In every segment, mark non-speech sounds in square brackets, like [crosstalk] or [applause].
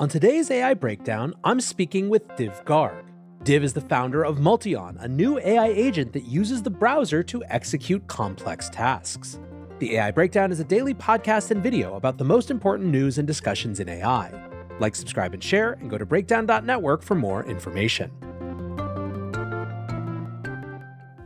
On today's AI Breakdown, I'm speaking with Div Garg. Div is the founder of Multion, a new AI agent that uses the browser to execute complex tasks. The AI Breakdown is a daily podcast and video about the most important news and discussions in AI. Like, subscribe, and share, and go to breakdown.network for more information.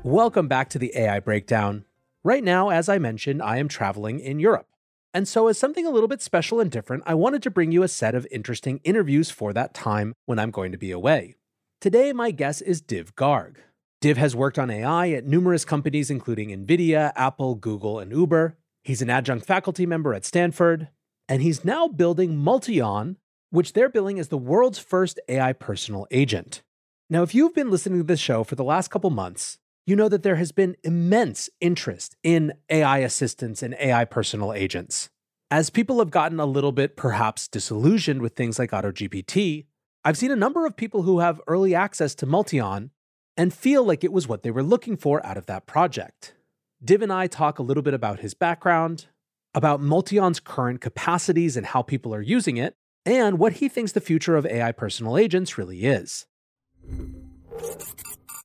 Welcome back to the AI Breakdown. Right now, as I mentioned, I am traveling in Europe. And so, as something a little bit special and different, I wanted to bring you a set of interesting interviews for that time when I'm going to be away. Today, my guest is Div Garg. Div has worked on AI at numerous companies, including NVIDIA, Apple, Google, and Uber. He's an adjunct faculty member at Stanford, and he's now building Multion, which they're billing as the world's first AI personal agent. Now, if you've been listening to this show for the last couple months, you know that there has been immense interest in AI assistants and AI personal agents. As people have gotten a little bit perhaps disillusioned with things like AutoGPT, I've seen a number of people who have early access to Multion and feel like it was what they were looking for out of that project. Div and I talk a little bit about his background, about Multion's current capacities and how people are using it, and what he thinks the future of AI personal agents really is.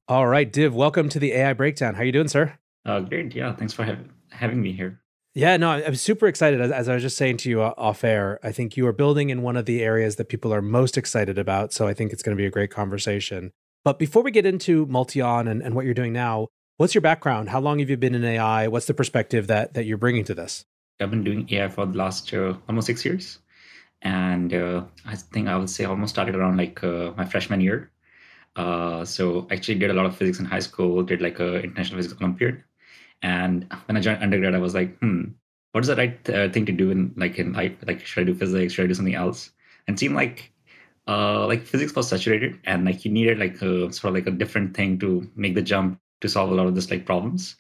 All right, Div, welcome to the AI Breakdown. How are you doing, sir? Uh, great. Yeah, thanks for have, having me here. Yeah, no, I'm super excited. As, as, I was just saying to you uh, off air, I think you are building in one of the areas that people are most excited about. So I think it's going to be a great conversation. But before we get into Multion and, and what you're doing now, what's your background? How long have you been in AI? What's the perspective that, that you're bringing to this? I've been doing AI for the last uh, almost six years. And uh, I think I would say almost started around like uh, my freshman year. Uh, so I actually did a lot of physics in high school, did like a international physics Olympiad. And when I joined undergrad, I was like, hmm, what is the right uh, thing to do in like in life? Like, should I do physics? Should I do something else? And it seemed like uh, like physics was saturated, and like you needed like a sort of like a different thing to make the jump to solve a lot of this like problems.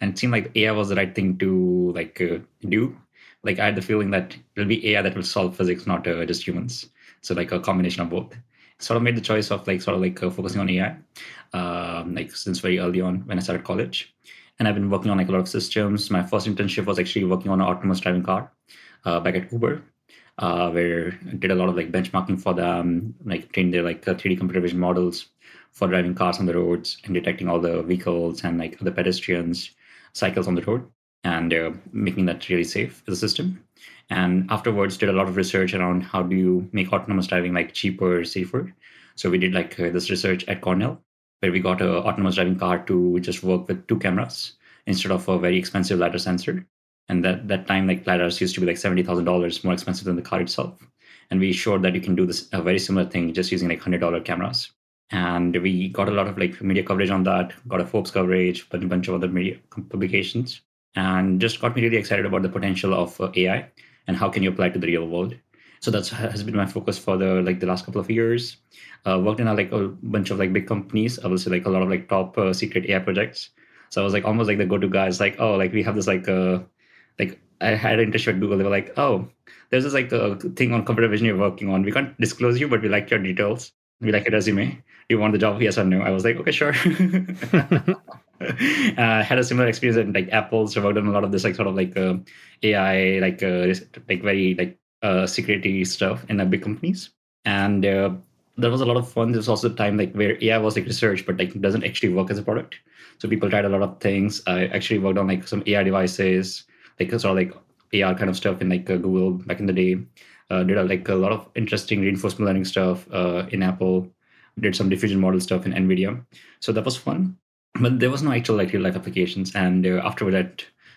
And it seemed like AI was the right thing to like uh, do. Like I had the feeling that it'll be AI that will solve physics, not uh, just humans. So like a combination of both sort of made the choice of like sort of like uh, focusing on AI, um, like since very early on when I started college. And I've been working on like a lot of systems. My first internship was actually working on an autonomous driving car uh, back at Uber, uh, where I did a lot of like benchmarking for them, like trained their like 3D uh, computer vision models for driving cars on the roads and detecting all the vehicles and like other pedestrians, cycles on the road, and uh, making that really safe as a system. And afterwards did a lot of research around how do you make autonomous driving like cheaper safer. So we did like uh, this research at cornell where we got an autonomous driving car to just work with two cameras instead of a very expensive lidar sensor. And that that time like lidars used to be like $70000 more expensive than the car itself. And we showed that you can do this a very similar thing just using like $100 cameras. And we got a lot of like media coverage on that got a forbes coverage but a bunch of other media publications and just got me really excited about the potential of uh, ai and how can you apply it to the real world. So that's has been my focus for the like the last couple of years. Uh, worked in a, like a bunch of like big companies i will say like a lot of like top uh, secret ai projects. So i was like almost like the go-to guys like oh like we have this like uh like i had an internship at google. They were like oh there's this like a thing on computer vision you're working on. We can't disclose you but we like your details. We like your resume. Do you want the job? Yes or no? I was like okay sure [laughs] [laughs] [laughs] uh, had a similar experience at like Apple. So worked on a lot of this like sort of like uh, AI, like uh, like very like uh, security stuff in uh, big companies. And uh, there was a lot of fun. There was also a time like where AI was like research, but like doesn't actually work as a product. So people tried a lot of things. I actually worked on like some AI devices, like sort of like AR kind of stuff in like uh, Google back in the day. Uh, did a, like a lot of interesting reinforcement learning stuff uh, in Apple. Did some diffusion model stuff in NVIDIA. So that was fun but there was no actual like real life applications. And uh, afterward, I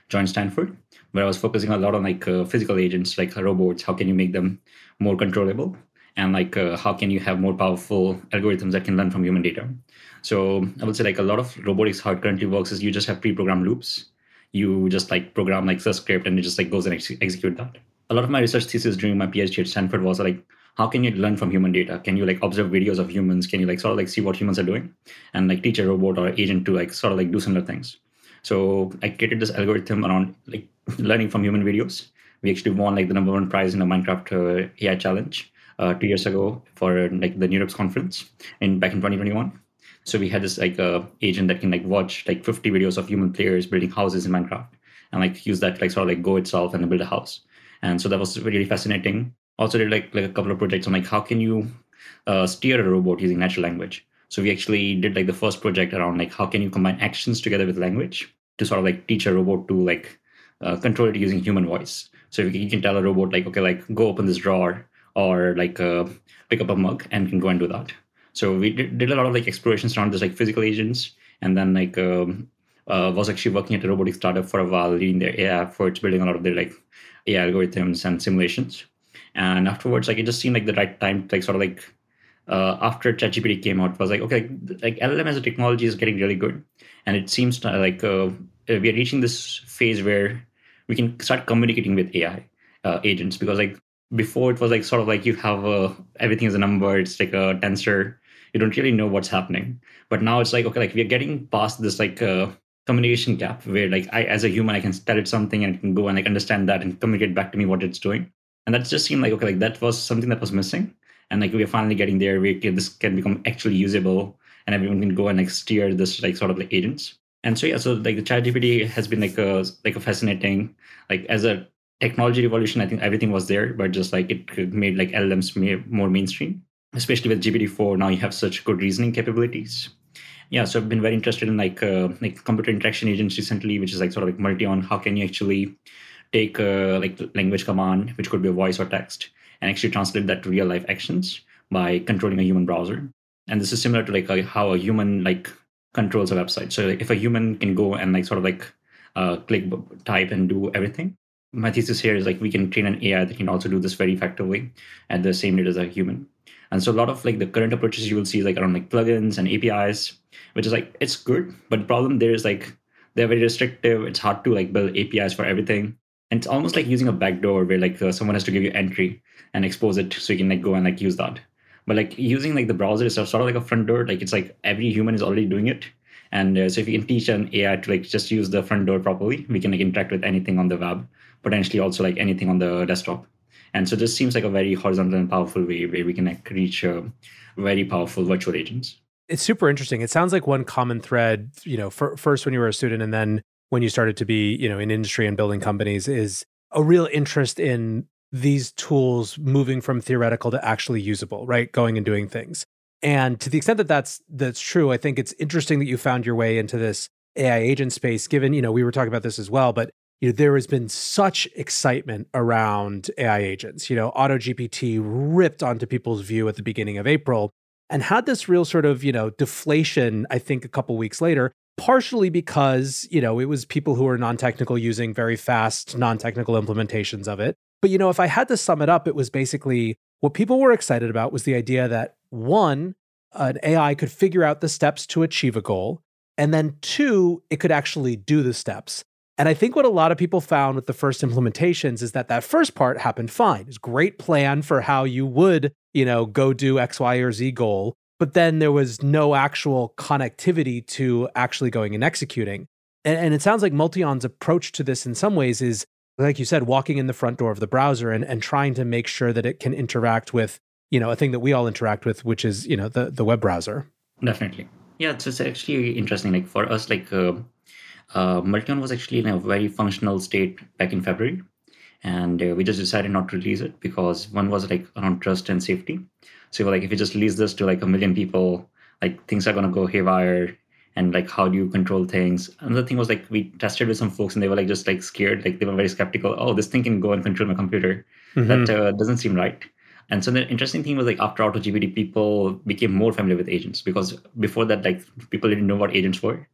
joined Stanford, where I was focusing a lot on like uh, physical agents, like robots. How can you make them more controllable? And like uh, how can you have more powerful algorithms that can learn from human data? So I would say like a lot of robotics, how it currently works is you just have pre-programmed loops. You just like program like the script and it just like goes and ex- execute that. A lot of my research thesis during my PhD at Stanford was like how can you learn from human data? Can you like observe videos of humans? Can you like sort of like see what humans are doing? And like teach a robot or agent to like sort of like do similar things. So i created this algorithm around like [laughs] learning from human videos. We actually won like the number one prize in a minecraft uh, ai challenge uh, two years ago for like the NeurIPS conference in back in 2021 so we had this like uh, agent that can like watch like 50 videos of human players building houses in minecraft and like use that like sort of like go itself and build a house. And so that was really fascinating also did like like a couple of projects on like how can you uh, steer a robot using natural language. So we actually did like the first project around like how can you combine actions together with language to sort of like teach a robot to like uh, control it using human voice. So you can tell a robot like okay like go open this drawer or like uh, pick up a mug and can go and do that. So we did, did a lot of like explorations around this like physical agents and then like um, uh, was actually working at a robotic startup for a while leading their AI efforts, building a lot of their like AI algorithms and simulations. And afterwards, like it just seemed like the right time to like sort of like uh, after ChatGPT came out, was like okay, like LLM as a technology is getting really good, and it seems to, like uh, we are reaching this phase where we can start communicating with AI uh, agents because like before it was like sort of like you have a everything is a number, it's like a tensor, you don't really know what's happening. But now it's like okay, like we are getting past this like uh, communication gap where like I as a human I can tell it something and it can go and like understand that and communicate back to me what it's doing. And that just seemed like okay, like that was something that was missing. And like we're finally getting there. Where this can become actually usable and everyone can go and like steer this like sort of like agents. And so yeah so like the chat gpt has been like a like a fascinating like as a technology revolution i think everything was there but just like it made like llms more mainstream especially with gpt-4 now you have such good reasoning capabilities. Yeah so i've been very interested in like uh, like computer interaction agents recently which is like sort of like Multion how can you actually take a like language command which could be a voice or text and actually translate that to real life actions by controlling a human browser. And this is similar to like a, how a human like controls a website. So like, if a human can go and like sort of like uh, click, type, and do everything. My thesis here is like we can train an AI that can also do this very effectively at the same rate as a human. And so a lot of like the current approaches you will see is like around like plugins and APIs, which is like it's good, but the problem there is like they're very restrictive. It's hard to like build APIs for everything. And it's almost like using a backdoor where like uh, someone has to give you entry and expose it so you can like go and like use that. But like using like the browser is sort of like a front door. Like it's like every human is already doing it. And uh, so if you can teach an ai to like just use the front door properly we can like interact with anything on the web potentially also like anything on the desktop. And so this seems like a very horizontal and powerful way where we can like reach uh, very powerful virtual agents. It's super interesting. It sounds like one common thread you know for, first when you were a student and then when you started to be you know in industry and building companies is a real interest in these tools moving from theoretical to actually usable, right? Going and doing things. And to the extent that that's that's true, I think it's interesting that you found your way into this AI agent space. Given you know we were talking about this as well, but you know there has been such excitement around AI agents. You know, AutoGPT ripped onto people's view at the beginning of April, and had this real sort of you know deflation. I think a couple weeks later, partially because you know it was people who were non-technical using very fast non-technical implementations of it but you know, if I had to sum it up, it was basically what people were excited about was the idea that one, an AI could figure out the steps to achieve a goal, and then two, it could actually do the steps. And I think what a lot of people found with the first implementations is that that first part happened fine. It's great plan for how you would, you know, go do X, Y, or Z goal. But then there was no actual connectivity to actually going and executing. And, and it sounds like Multion's approach to this in some ways is like you said, walking in the front door of the browser and, and trying to make sure that it can interact with, you know, a thing that we all interact with, which is, you know, the, the web browser. Definitely. Yeah, it's, it's actually interesting. Like for us, like uh, uh, Multion was actually in a very functional state back in February. And uh, we just decided not to release it because one was like around trust and safety. So like if you just release this to like a million people, like things are gonna go haywire and like how do you control things another thing was like we tested with some folks and they were like just like scared like they were very skeptical oh this thing can go and control my computer mm-hmm. that uh, doesn't seem right and so the interesting thing was like after AutoGPT, people became more familiar with agents because before that, like people didn't know what agents were.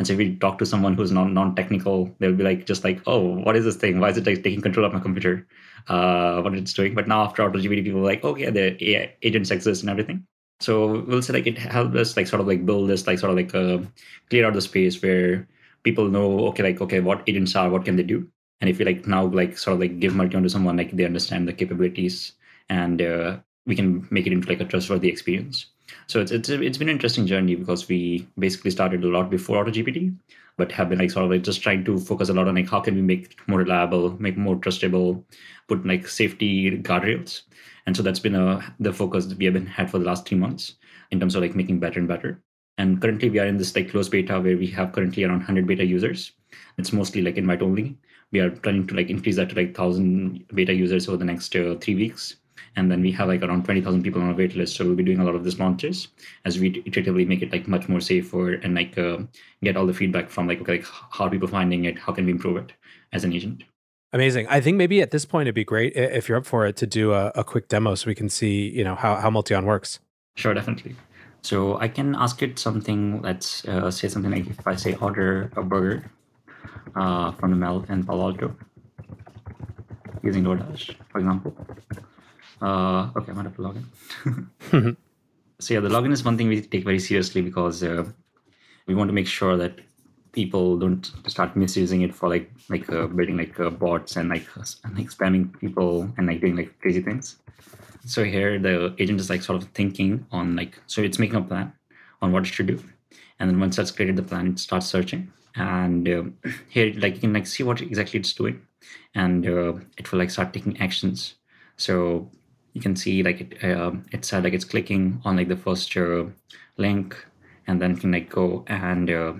And so if we talk to someone who's non non-technical, they'll be like, just like, oh, what is this thing? Why is it like taking control of my computer? Uh, what it's doing? But now after AutoGPT, people are like, okay, the AI agents exist and everything. So we'll say like it helped us like sort of like build this like sort of like uh, clear out the space where people know okay like okay what agents are what can they do and if you like now like sort of like give Multion to someone like they understand the capabilities and uh, we can make it into like a trustworthy experience. So it's it's it's been an interesting journey because we basically started a lot before AutoGPT, but have been like sort of like just trying to focus a lot on like how can we make it more reliable, make more trustable, put like safety guardrails and so that's been a, the focus that we have been had for the last three months in terms of like making better and better. And currently we are in this like closed beta where we have currently around 100 beta users. It's mostly like invite only. We are planning to like increase that to like 1,000 beta users over the next uh, three weeks. And then we have like around 20,000 people on our wait list. So we'll be doing a lot of these launches as we iteratively make it like much more safer and like uh, get all the feedback from like, okay, like how are people finding it? How can we improve it as an agent? Amazing. I think maybe at this point it'd be great if you're up for it to do a, a quick demo so we can see, you know, how, how Multion works. Sure, definitely. So I can ask it something. Let's uh, say something like if I say order a burger uh, from the Melt and Palo Alto using DoorDash, for example. Uh, okay, I'm gonna have to log in. [laughs] [laughs] so yeah, the login is one thing we take very seriously because uh, we want to make sure that people don't start misusing it for like like uh, building like uh, bots and like and, like spamming people and like doing like crazy things. So here the agent is like sort of thinking on like so it's making a plan on what it should do, and then once that's created the plan, it starts searching. And uh, [clears throat] here like you can like see what exactly it's doing, and uh, it will like start taking actions. So you can see like it uh, it said like it's clicking on like the first uh, link, and then can like go and uh,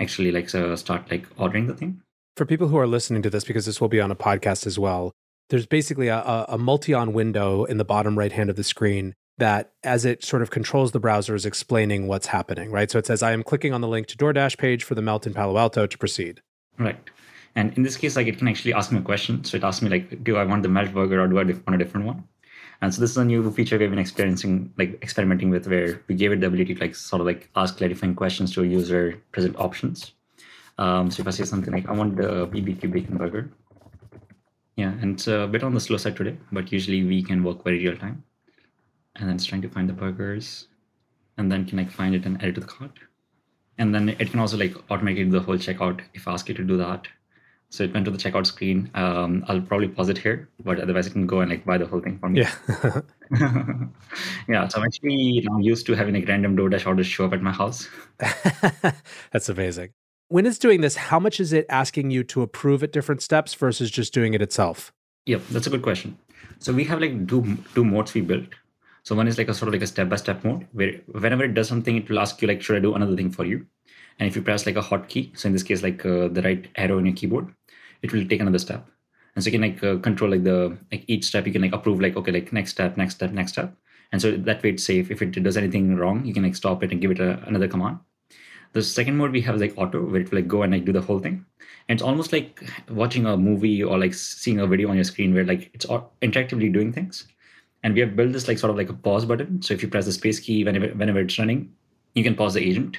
actually like uh, start like ordering the thing. For people who are listening to this, because this will be on a podcast as well, there's basically a, a Multion window in the bottom right hand of the screen that as it sort of controls the browser is explaining what's happening, right? So it says, I am clicking on the link to DoorDash page for the Melt in Palo Alto to proceed. Right. And in this case, like it can actually ask me a question. So it asks me like, do I want the melt burger or do I want a different one? And so this is a new feature we've been experiencing, like experimenting with, where we gave it the ability to like sort of like ask clarifying questions to a user, present options. Um, so if I say something like, I want the BBQ bacon burger. Yeah, and it's a bit on the slow side today, but usually we can work very real time. And then it's trying to find the burgers, and then can like find it and add it to the cart. And then it can also like automatically do the whole checkout if I ask it to do that. So it went to the checkout screen. Um, I'll probably pause it here, but otherwise it can go and like buy the whole thing for me. Yeah. [laughs] yeah. So I'm actually now used to having like random DoorDash orders show up at my house. [laughs] That's amazing. When it's doing this, how much is it asking you to approve at different steps versus just doing it itself? Yep, that's a good question. So we have like two two modes we built. So one is like a sort of like a step by step mode where whenever it does something, it will ask you like, should I do another thing for you? And if you press like a hotkey, so in this case, like uh, the right arrow in your keyboard, it will take another step. And so you can like uh, control like the like each step you can like approve like okay like next step next step next step. And so that way it's safe. If it does anything wrong, you can like stop it and give it a, another command. The second mode we have is like auto, where it will like go and like do the whole thing. And it's almost like watching a movie or like seeing a video on your screen where like it's interactively doing things. And we have built this like sort of like a pause button. So if you press the space key whenever whenever it's running, you can pause the agent.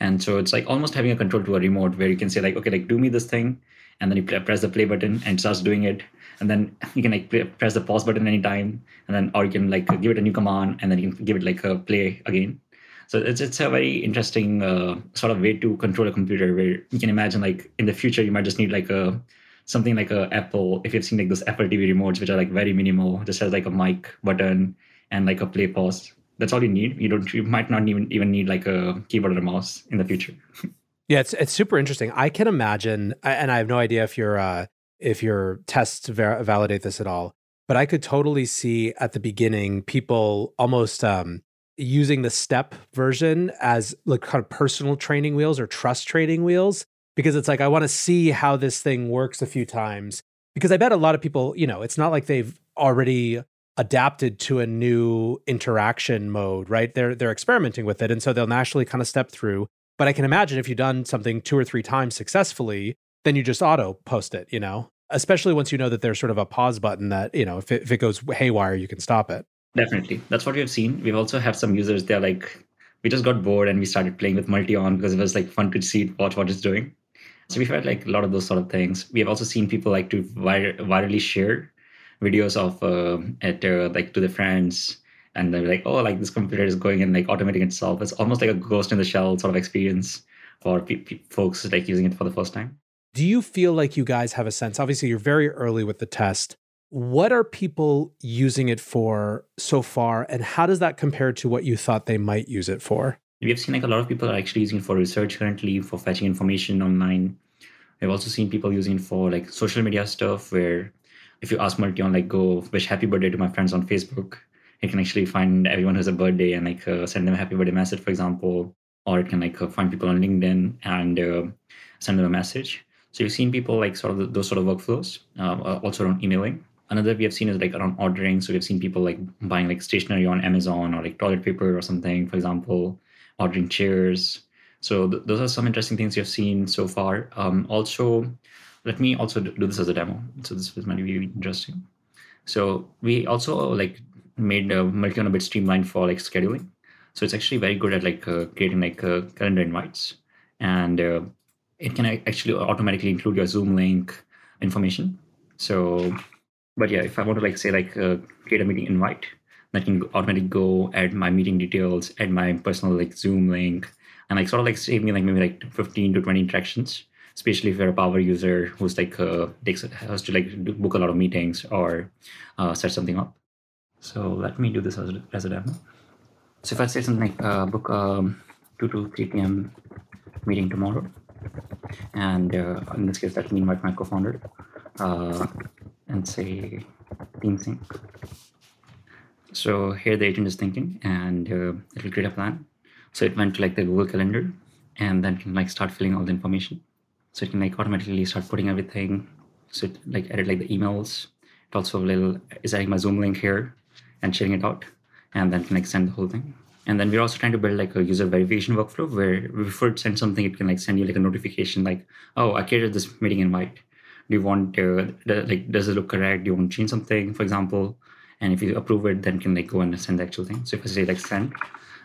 And so it's like almost having a control to a remote where you can say like, okay, like do me this thing, and then you press the play button and it starts doing it. And then you can like press the pause button anytime and then or you can like give it a new command and then you can give it like a play again. So it's it's a very interesting uh, sort of way to control a computer where you can imagine like in the future you might just need like a something like a apple if you've seen like those apple tv remotes which are like very minimal just has like a mic button and like a play pause that's all you need you don't you might not even even need like a keyboard or a mouse in the future [laughs] Yeah, it's it's super interesting. I can imagine, and I have no idea if your uh, if your tests ver- validate this at all, but I could totally see at the beginning people almost um, using the step version as like kind of personal training wheels or trust training wheels because it's like I want to see how this thing works a few times because I bet a lot of people, you know, it's not like they've already adapted to a new interaction mode, right? They're they're experimenting with it and so they'll naturally kind of step through but I can imagine if you've done something two or three times successfully, then you just auto post it, you know, especially once you know that there's sort of a pause button that, you know, if it, if it goes haywire, you can stop it. Definitely. That's what we've seen. We've also had some users, they're like, we just got bored and we started playing with Multion because it was like fun to see watch what it's doing. So we've had like a lot of those sort of things. We have also seen people like to vir- virally share videos of uh, at uh, like to the friends and they're like, oh, like this computer is going and like automating itself. It's almost like a ghost in the shell sort of experience for pe- pe- folks like using it for the first time. Do you feel like you guys have a sense? Obviously, you're very early with the test. What are people using it for so far, and how does that compare to what you thought they might use it for? We have seen like a lot of people are actually using it for research currently, for fetching information online. We've also seen people using it for like social media stuff, where if you ask Multion, like go wish happy birthday to my friends on Facebook, it can actually find everyone who's a birthday and like uh, send them a happy birthday message, for example, or it can like uh, find people on LinkedIn and uh, send them a message. So you've seen people like sort of those sort of workflows, uh, uh, also around emailing. Another we have seen is like around ordering. So we've seen people like buying like stationery on Amazon or like toilet paper or something, for example, ordering chairs. So th- those are some interesting things you've seen so far. Um, also, let me also do this as a demo. So this might be interesting. So we also like made a Multion a bit streamlined for like scheduling. So it's actually very good at like uh, creating like uh, calendar invites, and uh, it can actually automatically include your Zoom link information. So, but yeah, if I want to like say like uh, create a meeting invite, that can automatically go add my meeting details, add my personal like Zoom link, and like sort of like save me like maybe like 15 to 20 interactions especially if you're a power user who's like uh, takes has to like book a lot of meetings or uh, set something up. So let me do this as, as a demo. So if i say something like uh, book um, 2 to 3 p.m meeting tomorrow and uh, in this case let me invite my co-founder uh, and say team sync. So here the agent is thinking and uh, it will create a plan. So it went to like the google calendar and then can like start filling all the information so it can like automatically start putting everything. So it like edit like the emails. It also will is adding my zoom link here and sharing it out and then can like send the whole thing. And then we're also trying to build like a user verification workflow where before it sends something it can like send you like a notification like oh i created this meeting invite. Do you want uh, like does it look correct? Do you want to change something for example? And if you approve it then can like go and send the actual thing. So if i say like send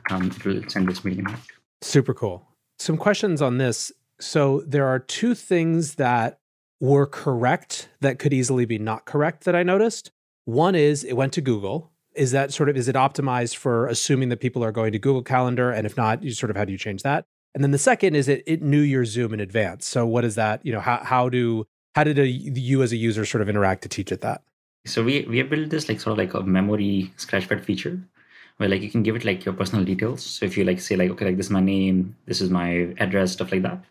um, it will send this meeting invite. Super cool. Some questions on this so there are two things that were correct that could easily be not correct that I noticed. One is it went to Google. Is that sort of is it optimized for assuming that people are going to Google Calendar and if not, you sort of how do you change that? And then the second is it it knew your Zoom in advance. So what is that, you know, how how do how did a, you as a user sort of interact to teach it that? So we we have built this like sort of like a memory scratchpad feature where like you can give it like your personal details. So if you like say like okay like this is my name, this is my address, stuff like that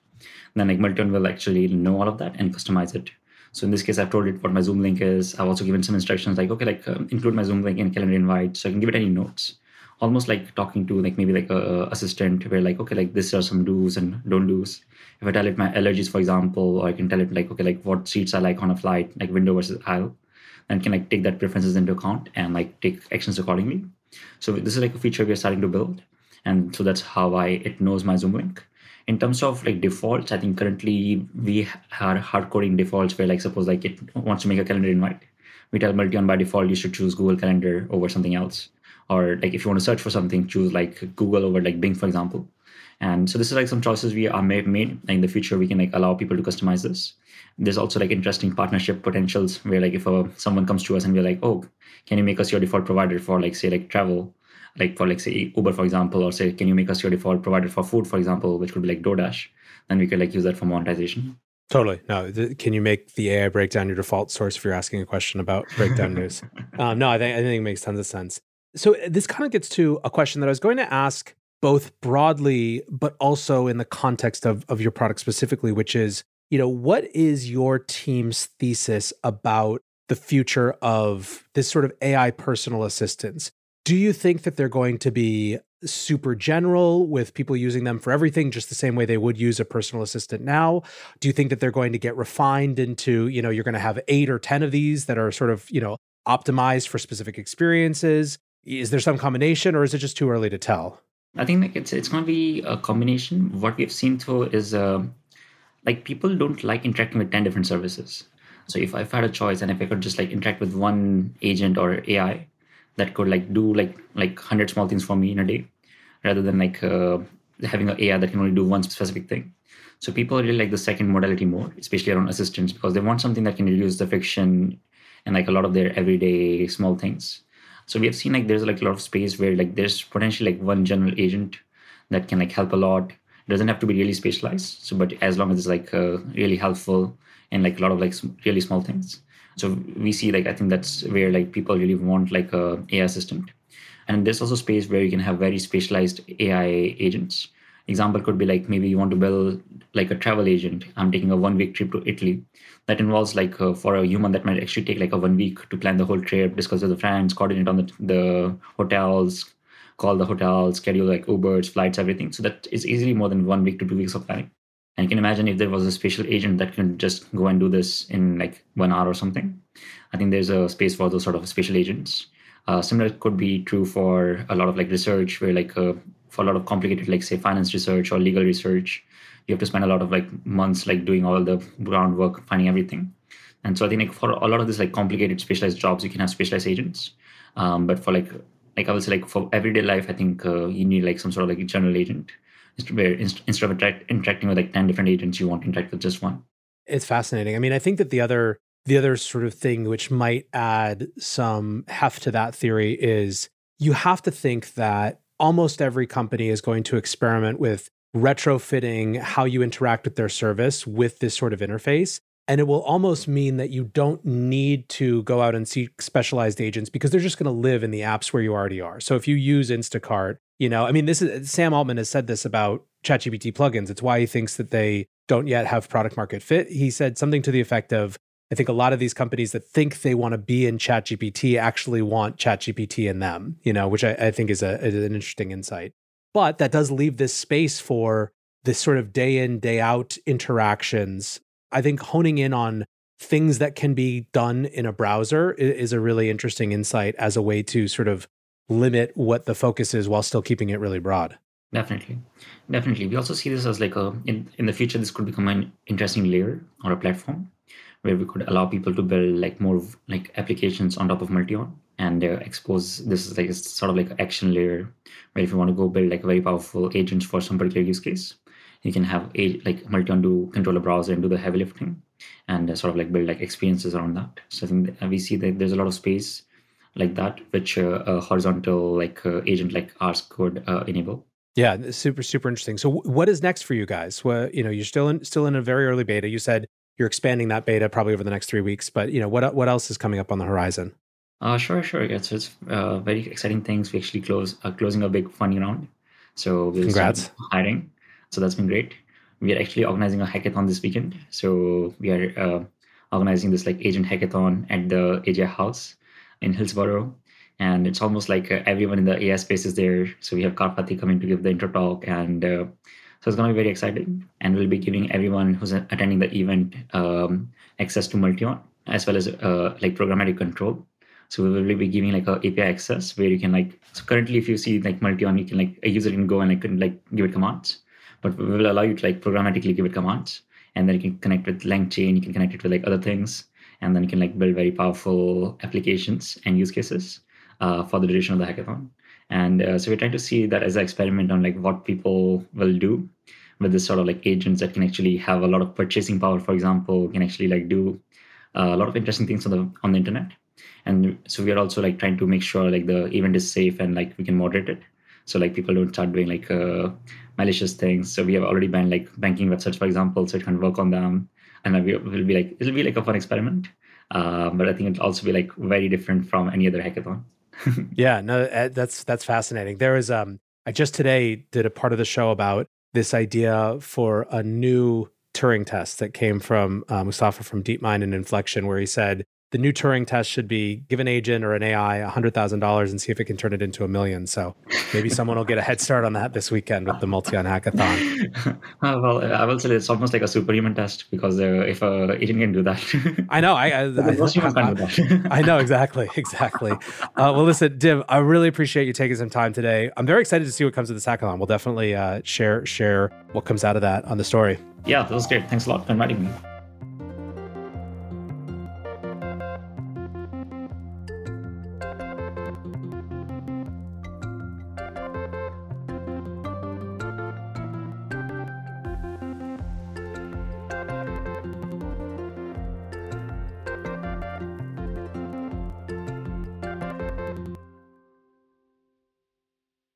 then like Multion will actually know all of that and customize it. So in this case, I've told it what my Zoom link is. I've also given some instructions like, okay, like um, include my Zoom link in calendar invite. So I can give it any notes, almost like talking to like maybe like a, assistant where like, okay, like this are some do's and don't do's. If I tell it my allergies, for example, or I can tell it like, okay, like what seats I like on a flight, like window versus aisle, then can like take that preferences into account and like take actions accordingly. So this is like a feature we're starting to build. And so that's how I it knows my Zoom link in terms of like defaults, I think currently we are hardcoding defaults where like suppose like it wants to make a calendar invite. We tell Multion by default you should choose Google Calendar over something else. Or like if you want to search for something, choose like Google over like Bing, for example. And so this is like some choices we are made. Like in the future, we can like allow people to customize this. There's also like interesting partnership potentials where like if uh, someone comes to us and we're like, oh, can you make us your default provider for like say like travel? Like for like say Uber, for example, or say, can you make us your default provider for food, for example, which could be like DoorDash, then we could like use that for monetization. Totally. No, th- can you make the AI breakdown your default source if you're asking a question about breakdown news? [laughs] Um, no, I think I think it makes tons of sense. So this kind of gets to a question that I was going to ask both broadly, but also in the context of of your product specifically, which is, you know, what is your team's thesis about the future of this sort of AI personal assistance? Do you think that they're going to be super general with people using them for everything just the same way they would use a personal assistant now? Do you think that they're going to get refined into, you know, you're going to have 8 or 10 of these that are sort of, you know, optimized for specific experiences? Is there some combination or is it just too early to tell? I think like it's it's going to be a combination. What we've seen though is uh, like people don't like interacting with 10 different services. So if, if I had a choice and if I could just like interact with one agent or AI, that could like do like like 100 small things for me in a day rather than like uh, having an AI that can only do one specific thing. So people really like the second modality more, especially around assistants, because they want something that can reduce the friction and like a lot of their everyday small things. So we have seen like there's like a lot of space where like there's potentially like one general agent that can like help a lot. It doesn't have to be really specialized. So, but as long as it's like uh, really helpful and like a lot of like really small things. So we see like I think that's where like people really want like a AI assistant. And there's also space where you can have very specialized AI agents. Example could be like maybe you want to build like a travel agent. I'm taking a one week trip to Italy. That involves like uh, for a human that might actually take like a one week to plan the whole trip, discuss with the friends, coordinate on the, the hotels, call the hotel, schedule like Ubers, flights, everything. So that is easily more than one week to two weeks of planning. And you can imagine if there was a spatial agent that can just go and do this in like one hour or something. I think there's a space for those sort of spatial agents. Uh, similar could be true for a lot of like research, where like uh, for a lot of complicated, like say finance research or legal research, you have to spend a lot of like months like doing all the groundwork, finding everything. And so I think like for a lot of this like complicated specialized jobs, you can have specialized agents. Um, but for like like I would say like for everyday life, I think uh, you need like some sort of like general agent where instead of interact, interacting with like 10 different agents you want to interact with just one. It's fascinating. I mean i think that the other the other sort of thing which might add some heft to that theory is you have to think that almost every company is going to experiment with retrofitting how you interact with their service with this sort of interface and it will almost mean that you don't need to go out and seek specialized agents because they're just going to live in the apps where you already are. So if you use Instacart, you know, I mean, this is Sam Altman has said this about ChatGPT plugins. It's why he thinks that they don't yet have product market fit. He said something to the effect of, I think a lot of these companies that think they want to be in ChatGPT actually want ChatGPT in them, you know, which I, I think is, a, is an interesting insight. But that does leave this space for this sort of day in, day out interactions I think honing in on things that can be done in a browser is a really interesting insight as a way to sort of limit what the focus is while still keeping it really broad. Definitely. Definitely. We also see this as like a, in, in the future, this could become an interesting layer or a platform where we could allow people to build like more like applications on top of Multion and uh, expose this is like a sort of like action layer where if you want to go build like very powerful agents for some particular use case, you can have a like Multion do controller browser and do the heavy lifting and uh, sort of like build like experiences around that. So i think we see that there's a lot of space like that which uh, a horizontal like uh, agent like ours could uh, enable. Yeah super super interesting. So what is next for you guys? Well you know you're still in still in a very early beta. You said you're expanding that beta probably over the next three weeks but you know what what else is coming up on the horizon? Uh, sure, sure. Yeah, so it's uh, very exciting things. We actually close uh, closing a big funding round, so we'll congrats. hiring. So that's been great. We are actually organizing a hackathon this weekend. So we are uh, organizing this like agent hackathon at the AGI House in Hillsborough. And it's almost like uh, everyone in the AI space is there. So we have Karpathy coming to give the intro talk. And uh, so it's going to be very exciting. And we'll be giving everyone who's attending the event um, access to Multion as well as uh, like programmatic control. So we will be giving like a API access where you can like, so currently if you see like Multion, you can like, a user can go and like, like give it commands but we will allow you to like programmatically give it commands and then you can connect with LangChain, you can connect it with like other things, and then you can like build very powerful applications and use cases uh, for the duration of the hackathon. And uh, so we're trying to see that as an experiment on like what people will do with this sort of like agents that can actually have a lot of purchasing power, for example, can actually like do uh, a lot of interesting things on the on the internet. And so we are also like trying to make sure like the event is safe and like we can moderate it. So like people don't start doing like uh, malicious things. So we have already banned like banking websites, for example, so it can work on them. And we will be like, it'll be like a fun experiment. Uh, but I think it'll also be like very different from any other hackathon. [laughs] yeah, no, eh, that's that's fascinating. There is um, I just today did a part of the show about this idea for a new Turing test that came from uh, Mustafa from DeepMind and Inflection, where he said the new Turing test should be give an agent or an AI $100,000 and see if it can turn it into a million. So maybe someone will get a head start on that this weekend with the Multion Hackathon. Uh, [laughs] well, I will say it's almost like a superhuman test because uh, if a agent can do that. [laughs] I know. I, I, [laughs] I, I, know, exactly. Exactly. Uh, well, listen, Div, I really appreciate you taking some time today. I'm very excited to see what comes of this hackathon. We'll definitely uh, share, share what comes out of that on the story. Yeah, that was great. Thanks a lot for inviting me.